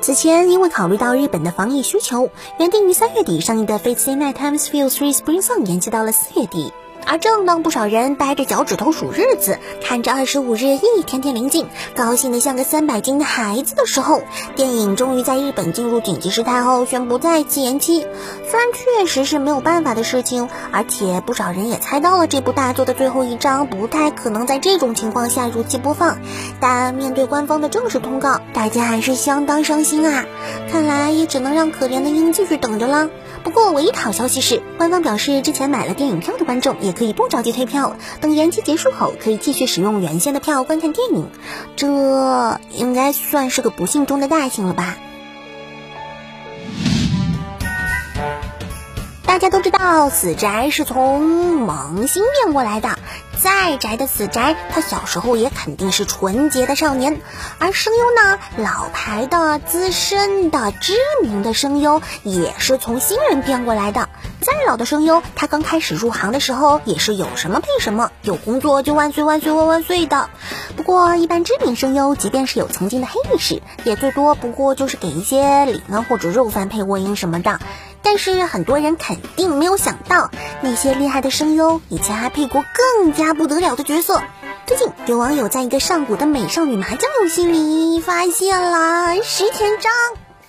此前，因为考虑到日本的防疫需求，原定于三月底上映的《Fate Stay Night Times Feel Three Spring Song》延期到了四月底。而正当不少人掰着脚趾头数日子，看着二十五日一天天临近，高兴得像个三百斤的孩子的时候，电影终于在日本进入紧急事态后宣布再次延期。虽然确实是没有办法的事情，而且不少人也猜到了这部大作的最后一章不太可能在这种情况下如期播放，但面对官方的正式通告，大家还是相当伤心啊！看来也只能让可怜的鹰继续等着了。不过唯一的好消息是，官方表示之前买了电影票的观众也可以不着急退票，等延期结束后可以继续使用原先的票观看电影。这应该算是个不幸中的大幸了吧？大家都知道，死宅是从萌新变过来的。再宅的死宅，他小时候也肯定是纯洁的少年。而声优呢，老牌的、资深的、知名的声优，也是从新人变过来的。再老的声优，他刚开始入行的时候，也是有什么配什么，有工作就万岁万岁万万岁的。不过，一般知名声优，即便是有曾经的黑历史，也最多不过就是给一些李呢或者肉饭配过音什么的。但是很多人肯定没有想到，那些厉害的声优以前还配过更加不得了的角色。最近有网友在一个上古的美少女麻将游戏里发现了石田章，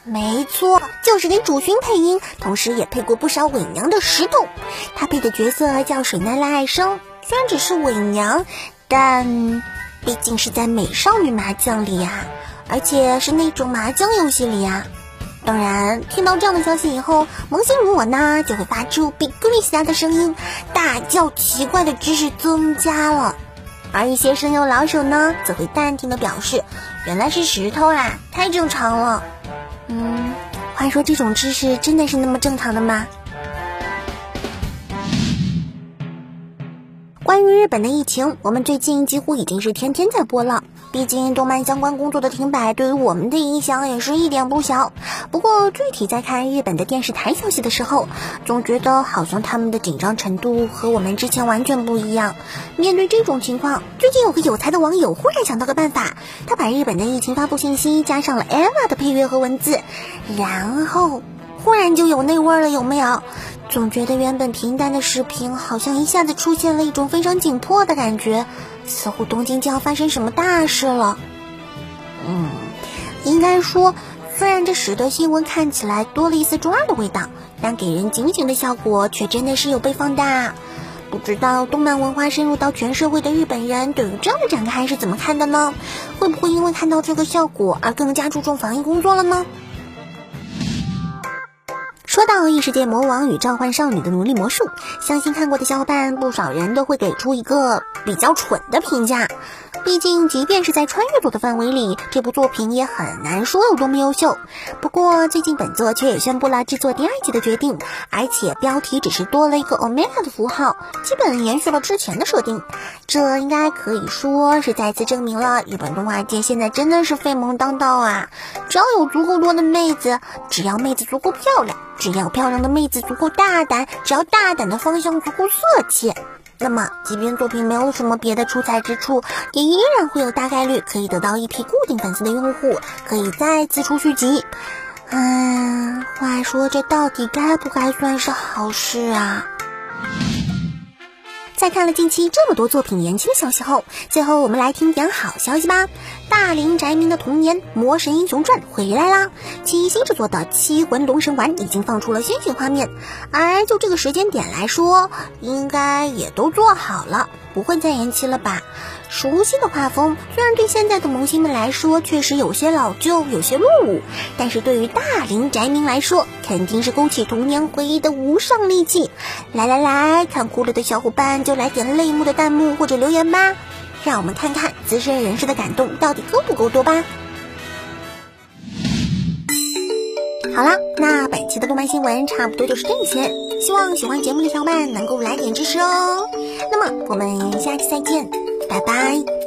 没错，就是给主勋配音，同时也配过不少伪娘的石头。他配的角色叫水奈良爱生，虽然只是伪娘，但毕竟是在美少女麻将里呀，而且是那种麻将游戏里呀。当然，听到这样的消息以后，萌新如我呢就会发出比格里西亚的声音，大叫奇怪的知识增加了；而一些声优老手呢，则会淡定的表示，原来是石头啦，太正常了。嗯，话说这种知识真的是那么正常的吗？关于日本的疫情，我们最近几乎已经是天天在播了。毕竟动漫相关工作的停摆，对于我们的影响也是一点不小。不过具体在看日本的电视台消息的时候，总觉得好像他们的紧张程度和我们之前完全不一样。面对这种情况，最近有个有才的网友忽然想到个办法，他把日本的疫情发布信息加上了 Eva 的配乐和文字，然后忽然就有那味儿了，有没有？总觉得原本平淡的视频，好像一下子出现了一种非常紧迫的感觉，似乎东京就要发生什么大事了。嗯，应该说，虽然这使得新闻看起来多了一丝中二的味道，但给人警醒的效果却真的是有被放大。不知道动漫文化深入到全社会的日本人对于这样的展开是怎么看的呢？会不会因为看到这个效果而更加注重防疫工作了呢？说到异世界魔王与召唤少女的奴隶魔术，相信看过的小伙伴不少人都会给出一个比较蠢的评价。毕竟，即便是在穿越作的范围里，这部作品也很难说有多么优秀。不过，最近本作却也宣布了制作第二季的决定，而且标题只是多了一个 omega 的符号，基本延续了之前的设定。这应该可以说是再次证明了日本动画界现在真的是废萌当道啊！只要有足够多的妹子，只要妹子足够漂亮，只只要漂亮的妹子足够大胆，只要大胆的方向足够色气。那么，即便作品没有什么别的出彩之处，也依然会有大概率可以得到一批固定粉丝的用户，可以再次出续集。嗯，话说这到底该不该算是好事啊？在看了近期这么多作品延期的消息后，最后我们来听点好消息吧！大龄宅民的童年《魔神英雄传》回来啦！七星制作的《七魂龙神丸》已经放出了先行画面，而就这个时间点来说，应该也都做好了，不会再延期了吧？熟悉的画风，虽然对现在的萌新们来说确实有些老旧，有些落伍，但是对于大龄宅民来说，肯定是勾起童年回忆的无上利器。来来来看哭了的小伙伴就来点泪目的弹幕或者留言吧，让我们看看资深人士的感动到底够不够多吧。好了，那本期的动漫新闻差不多就是这些，希望喜欢节目的小伙伴能够来点支持哦。那么我们下期再见。拜拜。